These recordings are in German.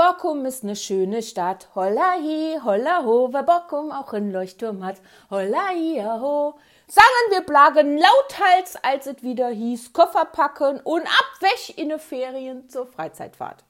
Bockum ist ne schöne Stadt. Holla hi, holla ho, wer Bockum auch einen Leuchtturm hat. Holla hi, ho. Sangen wir Blagen lauthals, als es wieder hieß, Koffer packen und abwäch in ne Ferien zur Freizeitfahrt.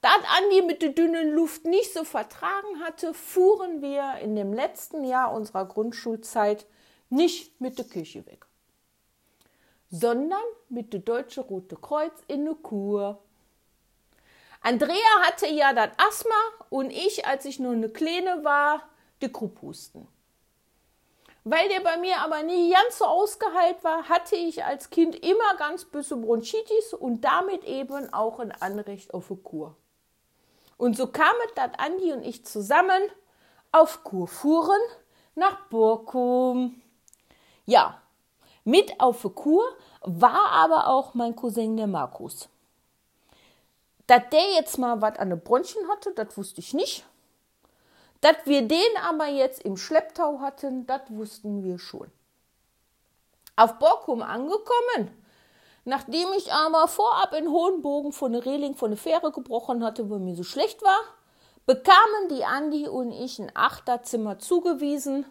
Da Andi mit der dünnen Luft nicht so vertragen hatte, fuhren wir in dem letzten Jahr unserer Grundschulzeit nicht mit der Kirche weg, sondern mit der Deutsche Rote Kreuz in eine Kur. Andrea hatte ja das Asthma und ich, als ich nur eine Kleine war, die Krupphusten. Weil der bei mir aber nie ganz so ausgeheilt war, hatte ich als Kind immer ganz böse Bronchitis und damit eben auch ein Anrecht auf eine Kur. Und so kam es, dass Andi und ich zusammen auf Kur fuhren nach Burkum. Ja, mit auf eine Kur war aber auch mein Cousin der Markus. Dass der jetzt mal was an den Bronchien hatte, das wusste ich nicht. Dass wir den aber jetzt im Schlepptau hatten, das wussten wir schon. Auf Borkum angekommen, nachdem ich aber vorab in Hohenbogen von der Reling von der Fähre gebrochen hatte, weil mir so schlecht war, bekamen die Andi und ich ein Achterzimmer zugewiesen,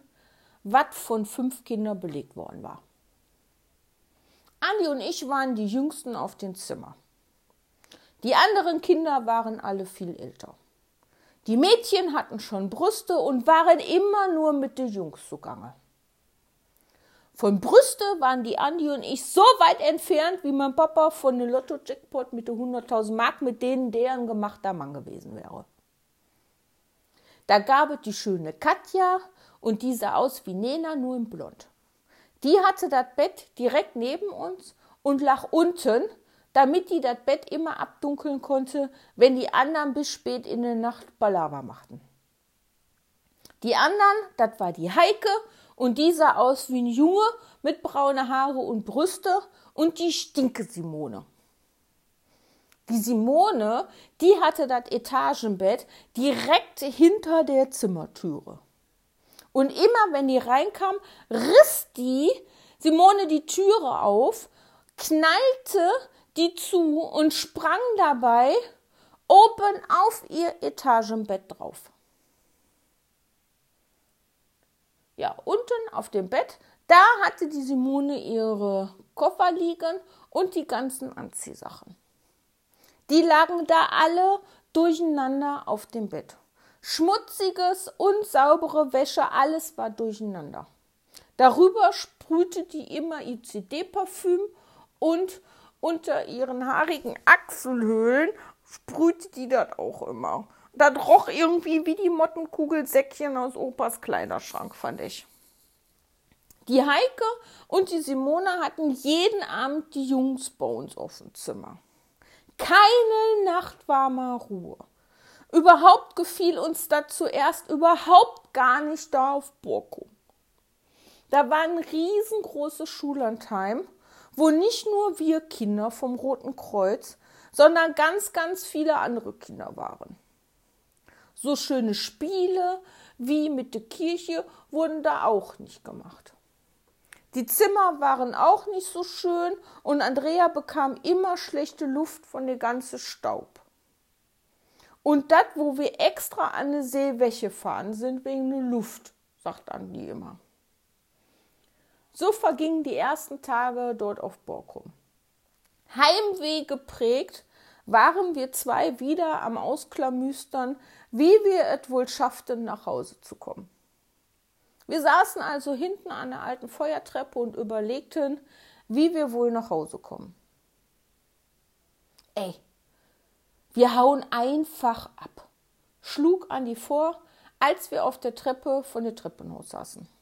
was von fünf Kindern belegt worden war. Andi und ich waren die Jüngsten auf dem Zimmer. Die anderen Kinder waren alle viel älter. Die Mädchen hatten schon Brüste und waren immer nur mit den Jungs zugange. Von Brüste waren die Andi und ich so weit entfernt, wie mein Papa von dem Lotto-Jackpot mit den 100.000 Mark, mit denen der ein gemachter Mann gewesen wäre. Da gab es die schöne Katja und die sah aus wie Nena, nur in blond. Die hatte das Bett direkt neben uns und lag unten, damit die das Bett immer abdunkeln konnte, wenn die anderen bis spät in der Nacht Balava machten. Die anderen, das war die Heike und die sah aus wie ein Junge mit braune Haare und Brüste und die stinke Simone. Die Simone, die hatte das Etagenbett direkt hinter der Zimmertüre. Und immer wenn die reinkam, riss die Simone die Türe auf, knallte die zu und sprang dabei oben auf ihr Etagenbett drauf. Ja, unten auf dem Bett, da hatte die Simone ihre Koffer liegen und die ganzen Anziehsachen. Die lagen da alle durcheinander auf dem Bett. Schmutziges und saubere Wäsche, alles war durcheinander. Darüber sprühte die immer ICD-Parfüm und unter ihren haarigen Achselhöhlen sprühte die das auch immer. Das roch irgendwie wie die Mottenkugelsäckchen aus Opas Kleiderschrank, fand ich. Die Heike und die Simone hatten jeden Abend die Jungs bei uns auf dem Zimmer. Keine Nacht war mal Ruhe. Überhaupt gefiel uns das zuerst überhaupt gar nicht da auf Burko. Da war ein riesengroßes Schullandheim wo nicht nur wir Kinder vom Roten Kreuz, sondern ganz, ganz viele andere Kinder waren. So schöne Spiele wie mit der Kirche wurden da auch nicht gemacht. Die Zimmer waren auch nicht so schön und Andrea bekam immer schlechte Luft von der ganzen Staub. Und das, wo wir extra an eine Seewäche fahren, sind wegen der Luft, sagt Andi immer. So vergingen die ersten Tage dort auf Borkum. Heimweh geprägt waren wir zwei wieder am Ausklamüstern, wie wir es wohl schafften, nach Hause zu kommen. Wir saßen also hinten an der alten Feuertreppe und überlegten, wie wir wohl nach Hause kommen. Ey, wir hauen einfach ab, schlug Andi vor, als wir auf der Treppe von der Treppenhaus saßen.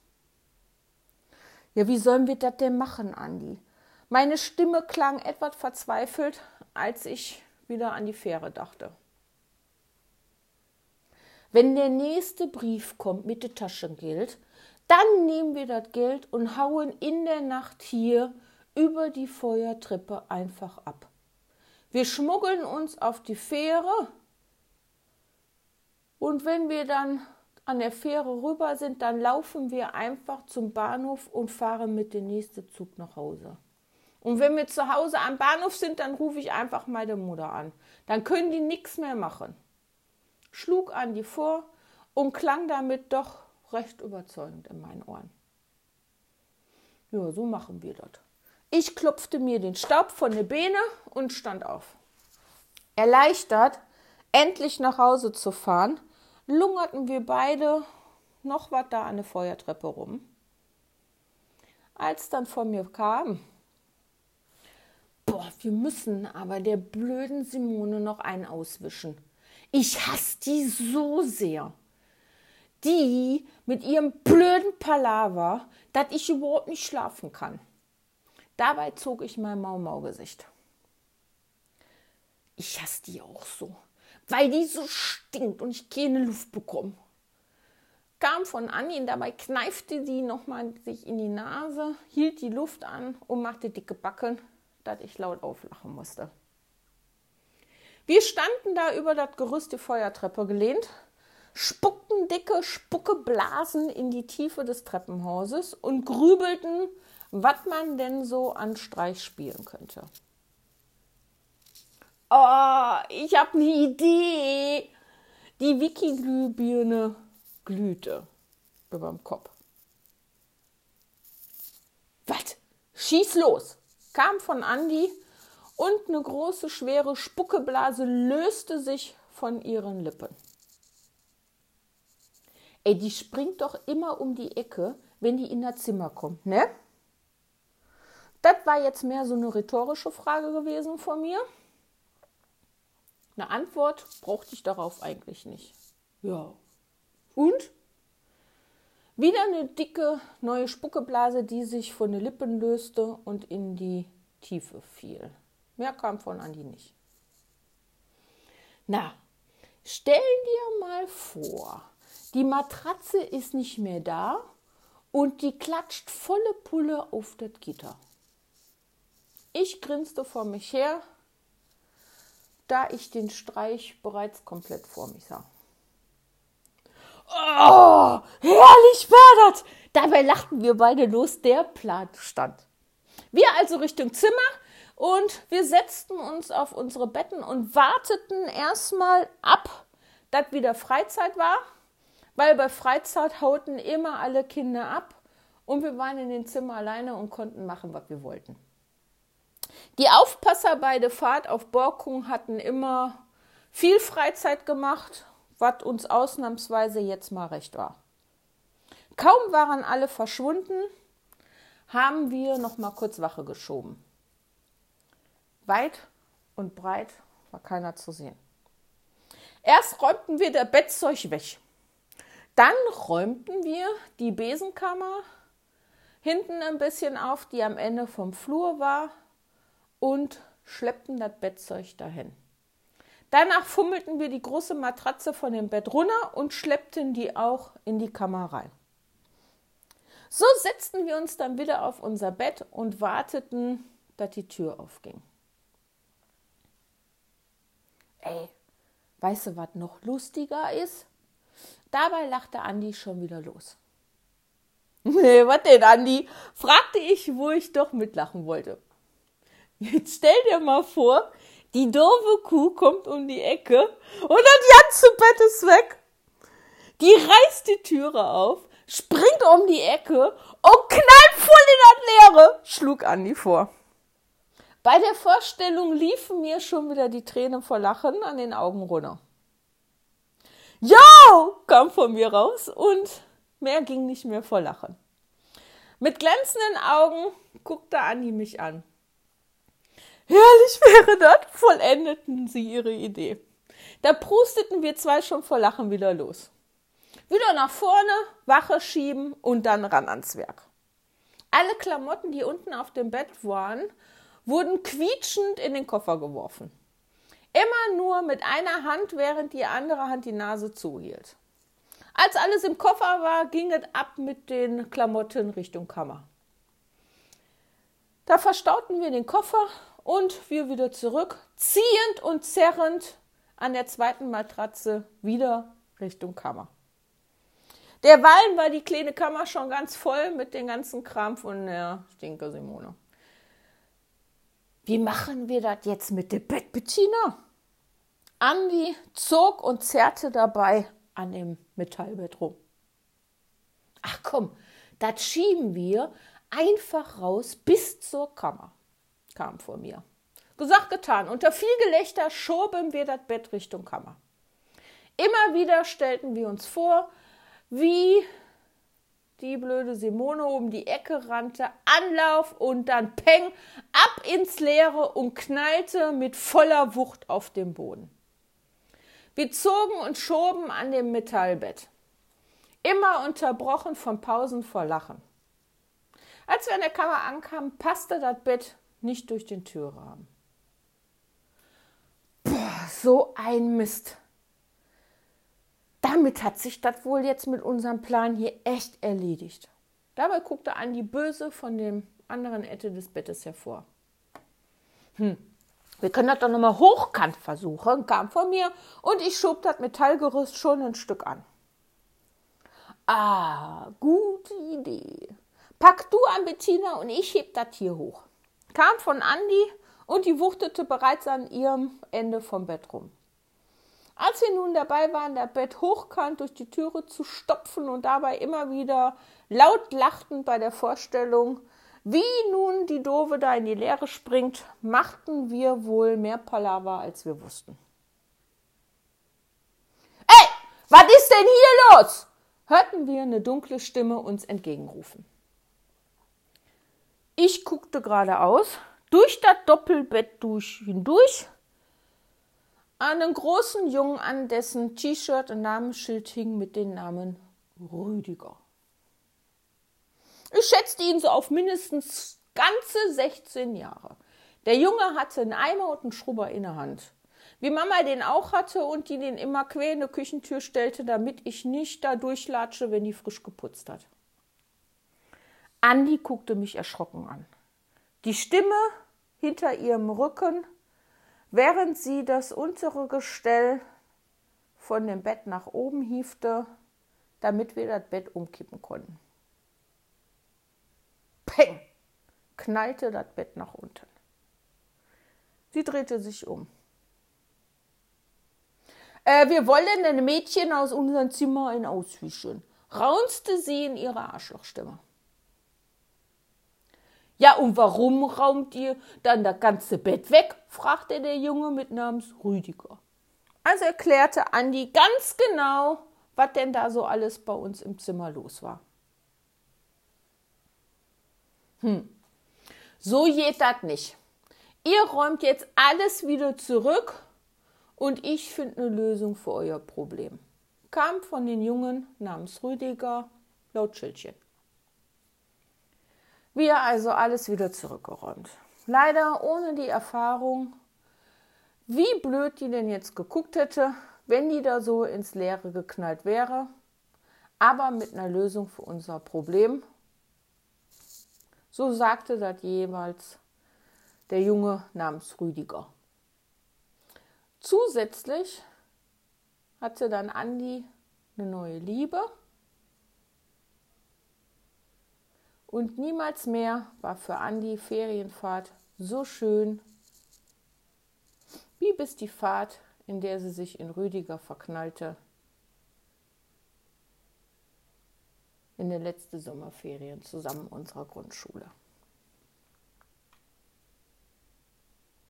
Ja, wie sollen wir das denn machen, Andi? Meine Stimme klang etwas verzweifelt, als ich wieder an die Fähre dachte. Wenn der nächste Brief kommt mit dem Taschengeld, dann nehmen wir das Geld und hauen in der Nacht hier über die Feuertreppe einfach ab. Wir schmuggeln uns auf die Fähre und wenn wir dann an der Fähre rüber sind, dann laufen wir einfach zum Bahnhof und fahren mit dem nächsten Zug nach Hause. Und wenn wir zu Hause am Bahnhof sind, dann rufe ich einfach meine Mutter an. Dann können die nichts mehr machen. Schlug Andi vor und klang damit doch recht überzeugend in meinen Ohren. Ja, so machen wir das. Ich klopfte mir den Staub von der Beine und stand auf. Erleichtert, endlich nach Hause zu fahren, lungerten wir beide noch was da an der Feuertreppe rum. Als dann von mir kam, boah, wir müssen aber der blöden Simone noch einen auswischen. Ich hasse die so sehr. Die mit ihrem blöden Palaver, dass ich überhaupt nicht schlafen kann. Dabei zog ich mein Mau-Mau-Gesicht. Ich hasse die auch so, weil die so stinkt und ich keine Luft bekomme. Kam von Anni und dabei kneifte sie nochmal sich in die Nase, hielt die Luft an und machte dicke Backen, dass ich laut auflachen musste. Wir standen da über das Gerüst die Feuertreppe gelehnt, spuckten dicke Spuckeblasen in die Tiefe des Treppenhauses und grübelten, was man denn so an Streich spielen könnte. Oh, ich habe eine Idee. Die Wiki-Glühbirne glühte überm Kopf. Was? Schieß los! kam von Andi und eine große, schwere Spuckeblase löste sich von ihren Lippen. Ey, die springt doch immer um die Ecke, wenn die in das Zimmer kommt, ne? Das war jetzt mehr so eine rhetorische Frage gewesen von mir. Eine Antwort brauchte ich darauf eigentlich nicht. Ja. Und? Wieder eine dicke neue Spuckeblase, die sich von den Lippen löste und in die Tiefe fiel. Mehr kam von Andi nicht. Na, stell dir mal vor, die Matratze ist nicht mehr da und die klatscht volle Pulle auf das Gitter. Ich grinste vor mich her, da ich den Streich bereits komplett vor mich sah. Oh, herrlich war das! Dabei lachten wir beide los, der Plan stand. Wir also Richtung Zimmer und wir setzten uns auf unsere Betten und warteten erstmal ab, dass wieder Freizeit war, weil bei Freizeit hauten immer alle Kinder ab und wir waren in den Zimmer alleine und konnten machen, was wir wollten. Die Aufpasser bei der Fahrt auf Borkung hatten immer viel Freizeit gemacht, was uns ausnahmsweise jetzt mal recht war. Kaum waren alle verschwunden, haben wir noch mal kurz Wache geschoben. Weit und breit war keiner zu sehen. Erst räumten wir das Bettzeug weg. Dann räumten wir die Besenkammer hinten ein bisschen auf, die am Ende vom Flur war, und schleppten das Bettzeug dahin. Danach fummelten wir die große Matratze von dem Bett runter und schleppten die auch in die Kammer rein. So setzten wir uns dann wieder auf unser Bett und warteten, dass die Tür aufging. Ey, weißt du, was noch lustiger ist? Dabei lachte Andi schon wieder los. Nee, was denn, Andi? fragte ich, wo ich doch mitlachen wollte. Jetzt stell dir mal vor, die doofe Kuh kommt um die Ecke und das ganze Bett ist weg. Die reißt die Türe auf, springt um die Ecke und knallt voll in das Leere, schlug Andi vor. Bei der Vorstellung liefen mir schon wieder die Tränen vor Lachen an den Augen runter. Ja, kam von mir raus und mehr ging nicht mehr vor Lachen. Mit glänzenden Augen guckte Andi mich an. Herrlich wäre das, vollendeten sie ihre Idee. Da prusteten wir zwei schon vor Lachen wieder los. Wieder nach vorne, Wache schieben und dann ran ans Werk. Alle Klamotten, die unten auf dem Bett waren, wurden quietschend in den Koffer geworfen. Immer nur mit einer Hand, während die andere Hand die Nase zuhielt. Als alles im Koffer war, ging es ab mit den Klamotten Richtung Kammer. Da verstauten wir den Koffer und wir wieder zurück, ziehend und zerrend an der zweiten Matratze wieder Richtung Kammer. Derweil war die kleine Kammer schon ganz voll mit dem ganzen Kram von der Stinke Simone. Wie machen wir das jetzt mit dem Bett, Bettina? Andi zog und zerrte dabei an dem Metallbett rum. Ach komm, das schieben wir einfach raus bis zur Kammer, kam vor mir. Gesagt, getan. Unter viel Gelächter schoben wir das Bett Richtung Kammer. Immer wieder stellten wir uns vor, wie die blöde Simone um die Ecke rannte, Anlauf und dann Peng, ab ins Leere und knallte mit voller Wucht auf den Boden. Wir zogen und schoben an dem Metallbett, immer unterbrochen von Pausen vor Lachen. Als wir in der Kammer ankamen, passte das Bett nicht durch den Türrahmen. Boah, so ein Mist. Damit hat sich das wohl jetzt mit unserem Plan hier echt erledigt. Dabei guckte Andi böse von dem anderen Ende des Bettes hervor. Hm, wir können das doch nochmal hochkant versuchen, kam von mir und ich schob das Metallgerüst schon ein Stück an. Ah, gute Idee. Pack du an Bettina und ich heb das hier hoch. Kam von Andi und die wuchtete bereits an ihrem Ende vom Bett rum. Als wir nun dabei waren, das Bett hochkant durch die Türe zu stopfen und dabei immer wieder laut lachten bei der Vorstellung, wie nun die Dove da in die Leere springt, machten wir wohl mehr Palaver, als wir wussten. Ey, was ist denn hier los? hörten wir eine dunkle Stimme uns entgegenrufen. Ich guckte geradeaus, durch das Doppelbett durch, hindurch, einen großen Jungen an, dessen T-Shirt und Namensschild hing mit dem Namen Rüdiger. Ich schätzte ihn so auf mindestens ganze 16 Jahre. Der Junge hatte einen Eimer und einen Schrubber in der Hand. Wie Mama den auch hatte und die den immer quer in die Küchentür stellte, damit ich nicht da durchlatsche, wenn die frisch geputzt hat. Andi guckte mich erschrocken an. Die Stimme hinter ihrem Rücken, während sie das untere Gestell von dem Bett nach oben hiefte, damit wir das Bett umkippen konnten. Peng! knallte das Bett nach unten. Sie drehte sich um. Äh, wir wollen ein Mädchen aus unserem Zimmer ein auswischen, raunzte sie in ihrer Arschlochstimme. Ja, und warum raumt ihr dann das ganze Bett weg? fragte der Junge mit Namens Rüdiger. Also erklärte Andi ganz genau, was denn da so alles bei uns im Zimmer los war. Hm. So geht das nicht. Ihr räumt jetzt alles wieder zurück und ich finde eine Lösung für euer Problem. Kam von den Jungen namens Rüdiger laut Schildchen. Wir also alles wieder zurückgeräumt. Leider ohne die Erfahrung, wie blöd die denn jetzt geguckt hätte, wenn die da so ins Leere geknallt wäre, aber mit einer Lösung für unser Problem so sagte das jeweils der Junge namens Rüdiger. Zusätzlich hatte dann Andi eine neue Liebe und niemals mehr war für Andi Ferienfahrt so schön wie bis die Fahrt, in der sie sich in Rüdiger verknallte, in den letzten Sommerferien zusammen unserer Grundschule.